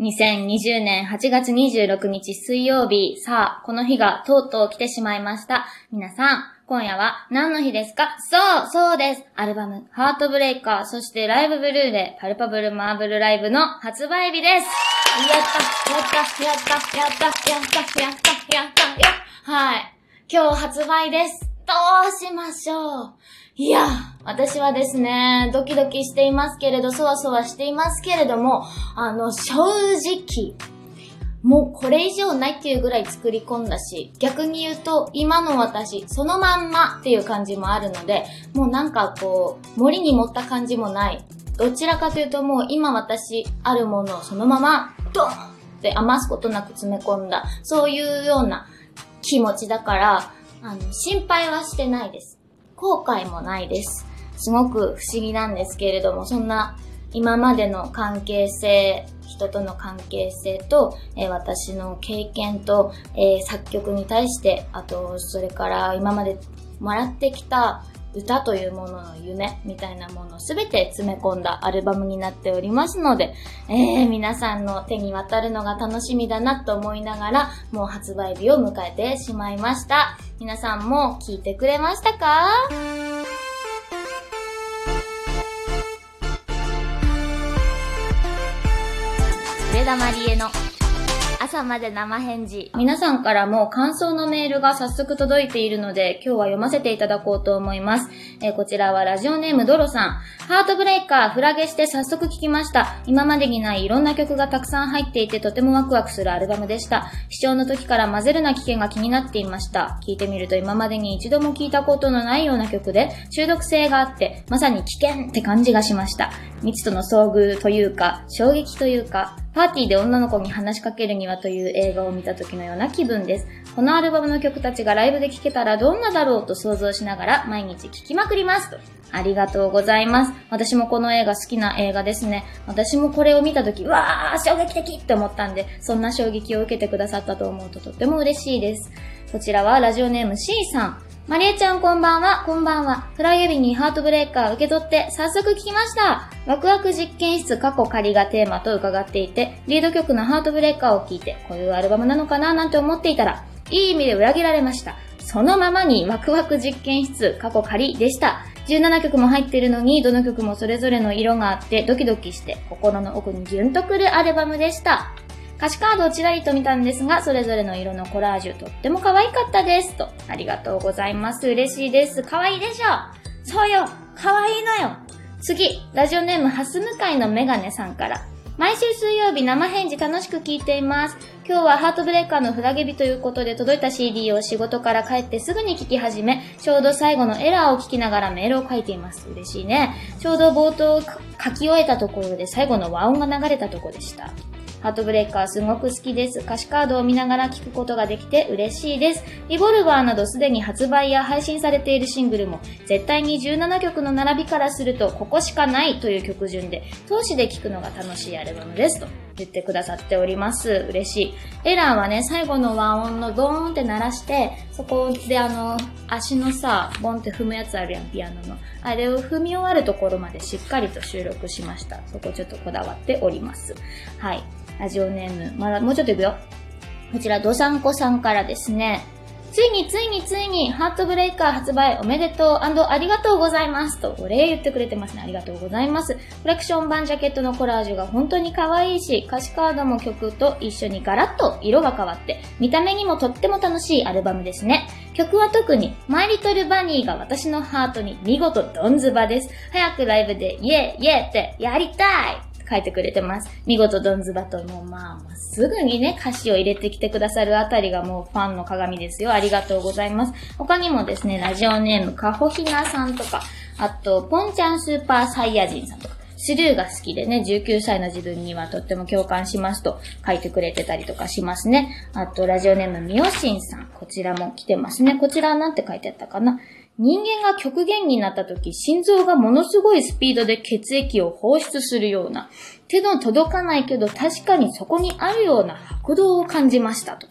2020年8月26日水曜日、さあ、この日がとうとう来てしまいました。皆さん、今夜は何の日ですか？そう、そうです。アルバム、ハートブレイカー、そしてライブブルーレイ、パルパブルマーブルライブの発売日です。やった、やった、やった、やった、やった、やった、やった、やった、はい。今日発売です。どうしましょう。いや、私はですね、ドキドキしていますけれど、そわそわしていますけれども、あの、正直、もうこれ以上ないっていうぐらい作り込んだし、逆に言うと、今の私、そのまんまっていう感じもあるので、もうなんかこう、森に持った感じもない。どちらかというともう今私あるものをそのまま、ドンって余すことなく詰め込んだ、そういうような気持ちだから、あの、心配はしてないです。後悔もないです。すごく不思議なんですけれども、そんな今までの関係性、人との関係性と、えー私の経験と、えー作曲に対して、あと、それから今までもらってきた歌というものの夢みたいなものをすべて詰め込んだアルバムになっておりますので、えー皆さんの手に渡るのが楽しみだなと思いながら、もう発売日を迎えてしまいました。皆さんも聞いてくれましたか？上田まりえの朝まで生返事。皆さんからも感想のメールが早速届いているので、今日は読ませていただこうと思います。えーこちらはラジオネームドロさん。ハートブレイカー、フラゲして早速聞きました。今までにないいろんな曲がたくさん入っていてとてもワクワクするアルバムでした。視聴の時から混ぜるな危険が気になっていました。聞いてみると今までに一度も聞いたことのないような曲で中毒性があって、まさに危険って感じがしました。未知との遭遇というか、衝撃というか、パーティーで女の子に話しかけるにはという映画を見た時のような気分です。このアルバムの曲たちがライブで聴けたらどんなだろうと想像しながら毎日聴きまくりますと。ありがとうございます。私もこの映画好きな映画ですね。私もこれを見た時、うわー、衝撃的って思ったんで、そんな衝撃を受けてくださったと思うととっても嬉しいです。こちらはラジオネーム C さん。マリエちゃんこんばんは、こんばんは。フライ指にハートブレーカー受け取って早速聞きました。ワクワク実験室過去仮がテーマと伺っていて、リード曲のハートブレーカーを聴いて、こういうアルバムなのかななんて思っていたら、いい意味で裏切られました。そのままにワクワク実験室過去仮でした。17曲も入ってるのに、どの曲もそれぞれの色があってドキドキして心の奥にギュンとくるアルバムでした。歌詞カードをちらりと見たんですが、それぞれの色のコラージュとっても可愛かったです。と、ありがとうございます。嬉しいです。可愛いでしょそうよ可愛いのよ次、ラジオネームハス向かいのメガネさんから。毎週水曜日生返事楽しく聞いています。今日はハートブレーカーのフラゲ日ということで届いた CD を仕事から帰ってすぐに聞き始め、ちょうど最後のエラーを聞きながらメールを書いています。嬉しいね。ちょうど冒頭を書き終えたところで最後の和音が流れたところでした。ハートブレイカーすごく好きです。歌詞カードを見ながら聞くことができて嬉しいです。リボルバーなどすでに発売や配信されているシングルも絶対に17曲の並びからするとここしかないという曲順で通しで聴くのが楽しいアルバムですと言ってくださっております。嬉しい。エラーはね、最後の和音のドーンって鳴らして、そこであの、足のさ、ボンって踏むやつあるやん、ピアノの。あれを踏み終わるところまでしっかりと収録しました。そこちょっとこだわっております。はい。ラジオネーム、まだもうちょっといくよ。こちら、どさんこさんからですね。ついについについに、ハートブレイカー発売おめでとうありがとうございますと、お礼言ってくれてますね。ありがとうございます。コレクション版ジャケットのコラージュが本当に可愛いし、歌詞カードも曲と一緒にガラッと色が変わって、見た目にもとっても楽しいアルバムですね。曲は特に、マイリトルバニーが私のハートに見事ドンズバです。早くライブで、イェーイェーって、やりたい書いてくれてます。見事ドンズバともまあ、すぐにね、歌詞を入れてきてくださるあたりがもうファンの鏡ですよ。ありがとうございます。他にもですね、ラジオネームかほひなさんとか、あと、ポンちゃんスーパーサイヤ人さんとか、スルーが好きでね、19歳の自分にはとっても共感しますと書いてくれてたりとかしますね。あと、ラジオネームみよしんさん。こちらも来てますね。こちらなんて書いてあったかな？人間が極限になった時、心臓がものすごいスピードで血液を放出するような、手の届かないけど確かにそこにあるような拍動を感じましたと。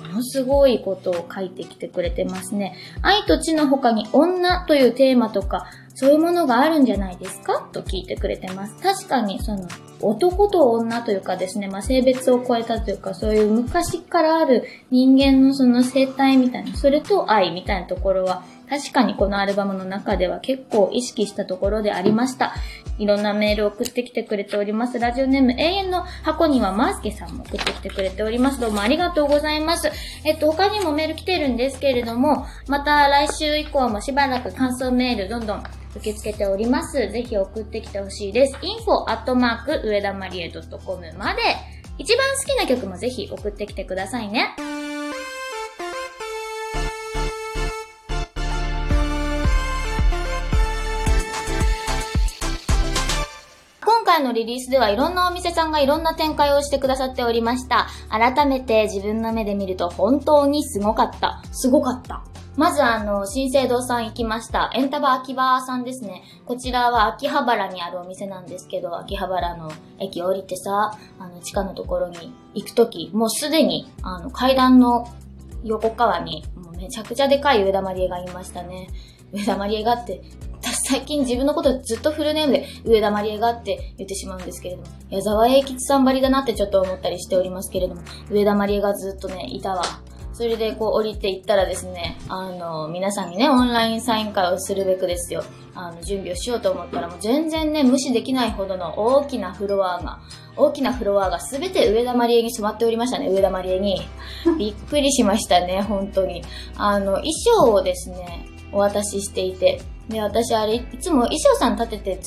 ものすごいことを書いてきてくれてますね。愛と血の他に女というテーマとか、そういうものがあるんじゃないですか？と聞いてくれてます。確かに、その、男と女というかですね、まあ、性別を超えたというか、そういう昔からある人間のその生態みたいな、それと愛みたいなところは、確かにこのアルバムの中では結構意識したところでありました。いろんなメールを送ってきてくれております。ラジオネーム永遠の箱にはマースケさんも送ってきてくれております。どうもありがとうございます。えっと、他にもメール来てるんですけれども、また来週以降もしばらく感想メールどんどん受け付けております。ぜひ送ってきてほしいです。info アットマーク上田まりえ .com まで、一番好きな曲もぜひ送ってきてくださいね。回のリリースではいろんなお店さんがいろんな展開をしてくださっておりました。改めて自分の目で見ると本当にすごかった。すごかった。まずあの、新生堂さん行きました。エンタバ秋葉さんですね。こちらは秋葉原にあるお店なんですけど、秋葉原の駅降りてさ、あの、地下のところに行くとき、もうすでに、あの、階段の横側に、もうめちゃくちゃでかい上田まりえがいましたね。上田まりえがって、私最近自分のことずっとフルネームで上田まりえがって言ってしまうんですけれども、矢沢永吉さんばりだなってちょっと思ったりしておりますけれども、上田まりえがずっとね、いたわ。それでこう降りていったらですね、あの、皆さんにね、オンラインサイン会をするべくですよ。あの、準備をしようと思ったらもう全然ね、無視できないほどの大きなフロアが、大きなフロアがすべて上田まりえに染まっておりましたね、上田まりえに。びっくりしましたね、本当に。あの、衣装をですね、お渡ししていて、で、私あれ、いつも衣装さん立てて、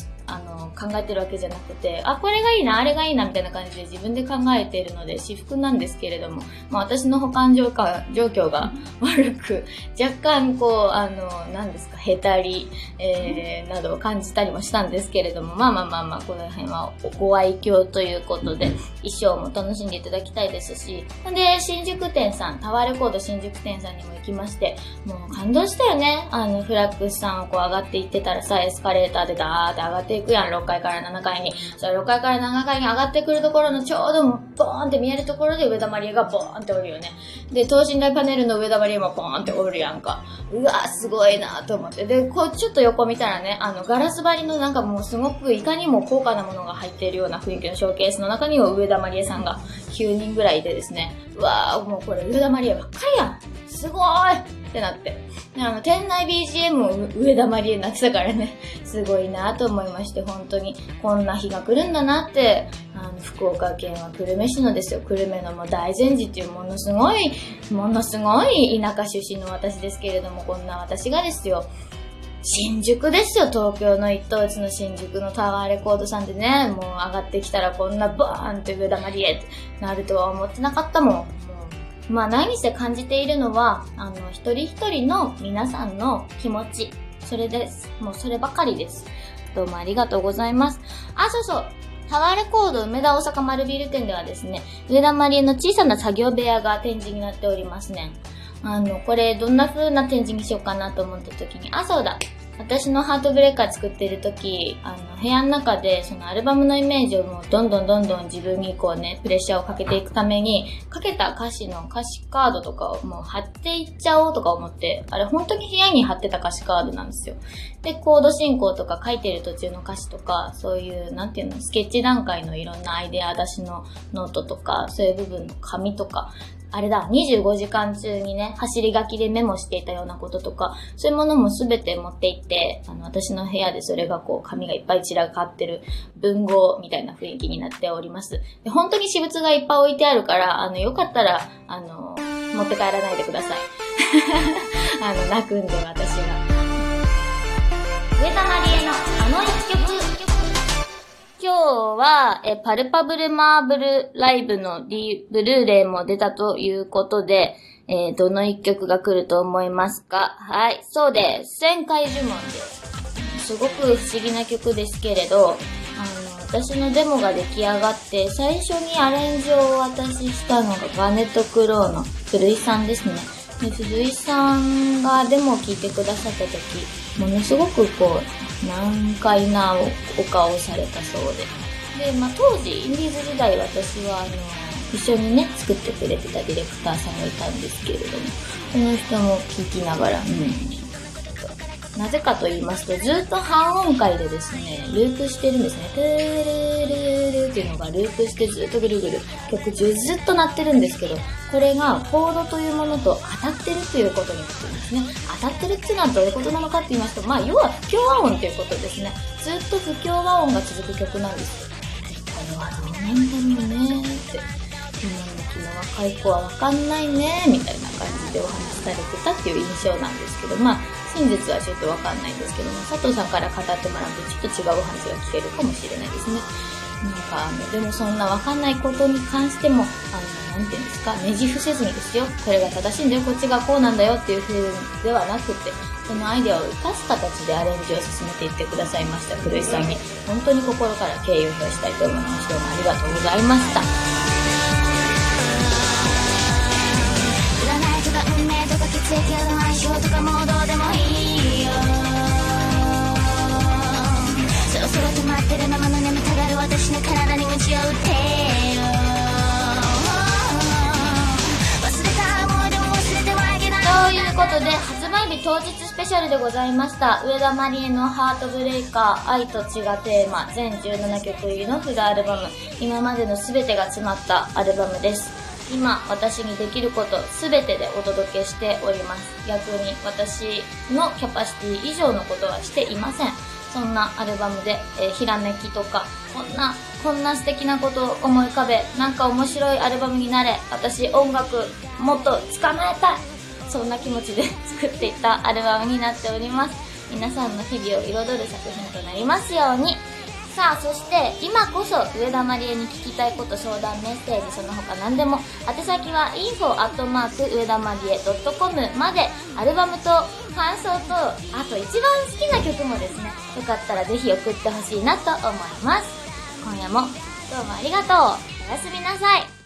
考えてるわけじゃなくて、あ、これがいいな、あれがいいな、みたいな感じで自分で考えているので、私服なんですけれども、まあ私の保管状状況が悪く、若干こう、あの、何ですか、へたり、えー、などを感じたりもしたんですけれども、まあまあまあまあ、この辺はご愛嬌ということで、衣装も楽しんでいただきたいですし、で、新宿店さん、タワーレコード新宿店さんにも行きまして、もう感動したよね。あの、フラッグスさんをこう上がっていってたらさ、エスカレーターでダーって上がっていくやん、6階から7階に。そ6階から7階に上がってくるところのちょうどボーンって見えるところで上田まりえがボーンっておるよね。で、等身大パネルの上田まりえもボーンっておるやんか。うわすごいなと思って。で、こうちょっと横見たらね、あの、ガラス張りのなんかもうすごくいかにも高価なものが入っているような雰囲気のショーケースの中には上田まりえさんが9人ぐらいいてですね、うわーもうこれ上田まりえばっかりやんすごいってなって。あの、店内 BGM も上田まりえになってたからね、すごいなと思いまして、本当に、こんな日が来るんだなって、あの、福岡県は久留米市のですよ、久留米のもう大善寺っていうものすごい、ものすごい田舎出身の私ですけれども、こんな私がですよ、新宿ですよ、東京の一等地の新宿のタワーレコードさんでね、もう上がってきたらこんなバーンって上田まりえってなるとは思ってなかったもん。まあ何せ感じているのは、あの、一人一人の皆さんの気持ち。それです。もうそればかりです。どうもありがとうございます。あ、そうそう。タワーレコード梅田大阪丸ビル店ではですね、上田まりえの小さな作業部屋が展示になっておりますね。あの、これどんな風な展示にしようかなと思った時に、あ、そうだ。私のハートブレーカー作ってる時、あの、部屋の中で、そのアルバムのイメージをもうどんどんどんどん自分にこうね、プレッシャーをかけていくために、かけた歌詞の歌詞カードとかをもう貼っていっちゃおうとか思って、あれ本当に部屋に貼ってた歌詞カードなんですよ。で、コード進行とか書いてる途中の歌詞とか、そういう、なんていうの、スケッチ段階のいろんなアイデア出しのノートとか、そういう部分の紙とか、あれだ、25時間中にね、走り書きでメモしていたようなこととか、そういうものもすべて持って行って、あの、私の部屋でそれがこう、紙がいっぱい散らかってる文豪みたいな雰囲気になっております。で本当に私物がいっぱい置いてあるから、あの、よかったら、あの、持って帰らないでください。あの、泣くんで私が。上田まりえのあの一曲。今日は、え、パルパブルマーブルライブのリブルーレイも出たということで、えー、どの一曲が来ると思いますか？はい、そうです。旋回呪文です。すごく不思議な曲ですけれど、あの、私のデモが出来上がって、最初にアレンジをお渡ししたのがガーネット・クローの古井さんですね。で、古井さんがデモを聴いてくださった時、ものすごくこう、難解なお顔をされたそうで。で、まあ、当時、インディーズ時代私は、あの、一緒にね、作ってくれてたディレクターさんがいたんですけれども、その人も聞きながら、うん、なぜかと言いますと、ずっと半音階でですね、ループしてるんですね。トゥルルルっていうのがループしてずっとぐるぐる曲中ずっと鳴ってるんですけど、これがコードというものと当たってるということになってるんですね。当たってるっていうのはどういうことなのかって言いますと、まあ、要は不協和音ということですね。ずっと不協和音が続く曲なんですよ。これはどうなんだろうねって。今の若い子はわかんないね、みたいな感じでお話しされてたっていう印象なんですけど、まあ、真実はちょっとわかんないんですけども、佐藤さんから語ってもらうとちょっと違うお話が聞けるかもしれないですね。なんか、あの、でもそんなわかんないことに関しても、あの、なんていうんですか、ねじ伏せずにですよ、これが正しいんだよ、こっちがこうなんだよっていう風ではなくて、そのアイデアを生かす形でアレンジを進めていってくださいました、古井さんに、本当に心から敬意を表したいと思います。どうもありがとうございました。占いとか運命とか血液の相性とかもうどことで発売日当日スペシャルでございました。上田まりえのハートブレイカー愛と血がテーマ全17曲入りのフルアルバム。今までの全てが詰まったアルバムです。今私にできること全てでお届けしております。逆に私のキャパシティ以上のことはしていません。そんなアルバムで、えー、ひらめきとかこんなこんな素敵なことを思い浮かべなんか面白いアルバムになれ私音楽もっと捕まえたい。そんな気持ちで作っていったアルバムになっております。皆さんの日々を彩る作品となりますように。さあそして今こそ上田まりえに聞きたいこと相談メッセージその他何でも。宛先は info@ 上田まりえ .com までアルバムと感想とあと一番好きな曲もですね。よかったらぜひ送ってほしいなと思います。今夜もどうもありがとう。おやすみなさい。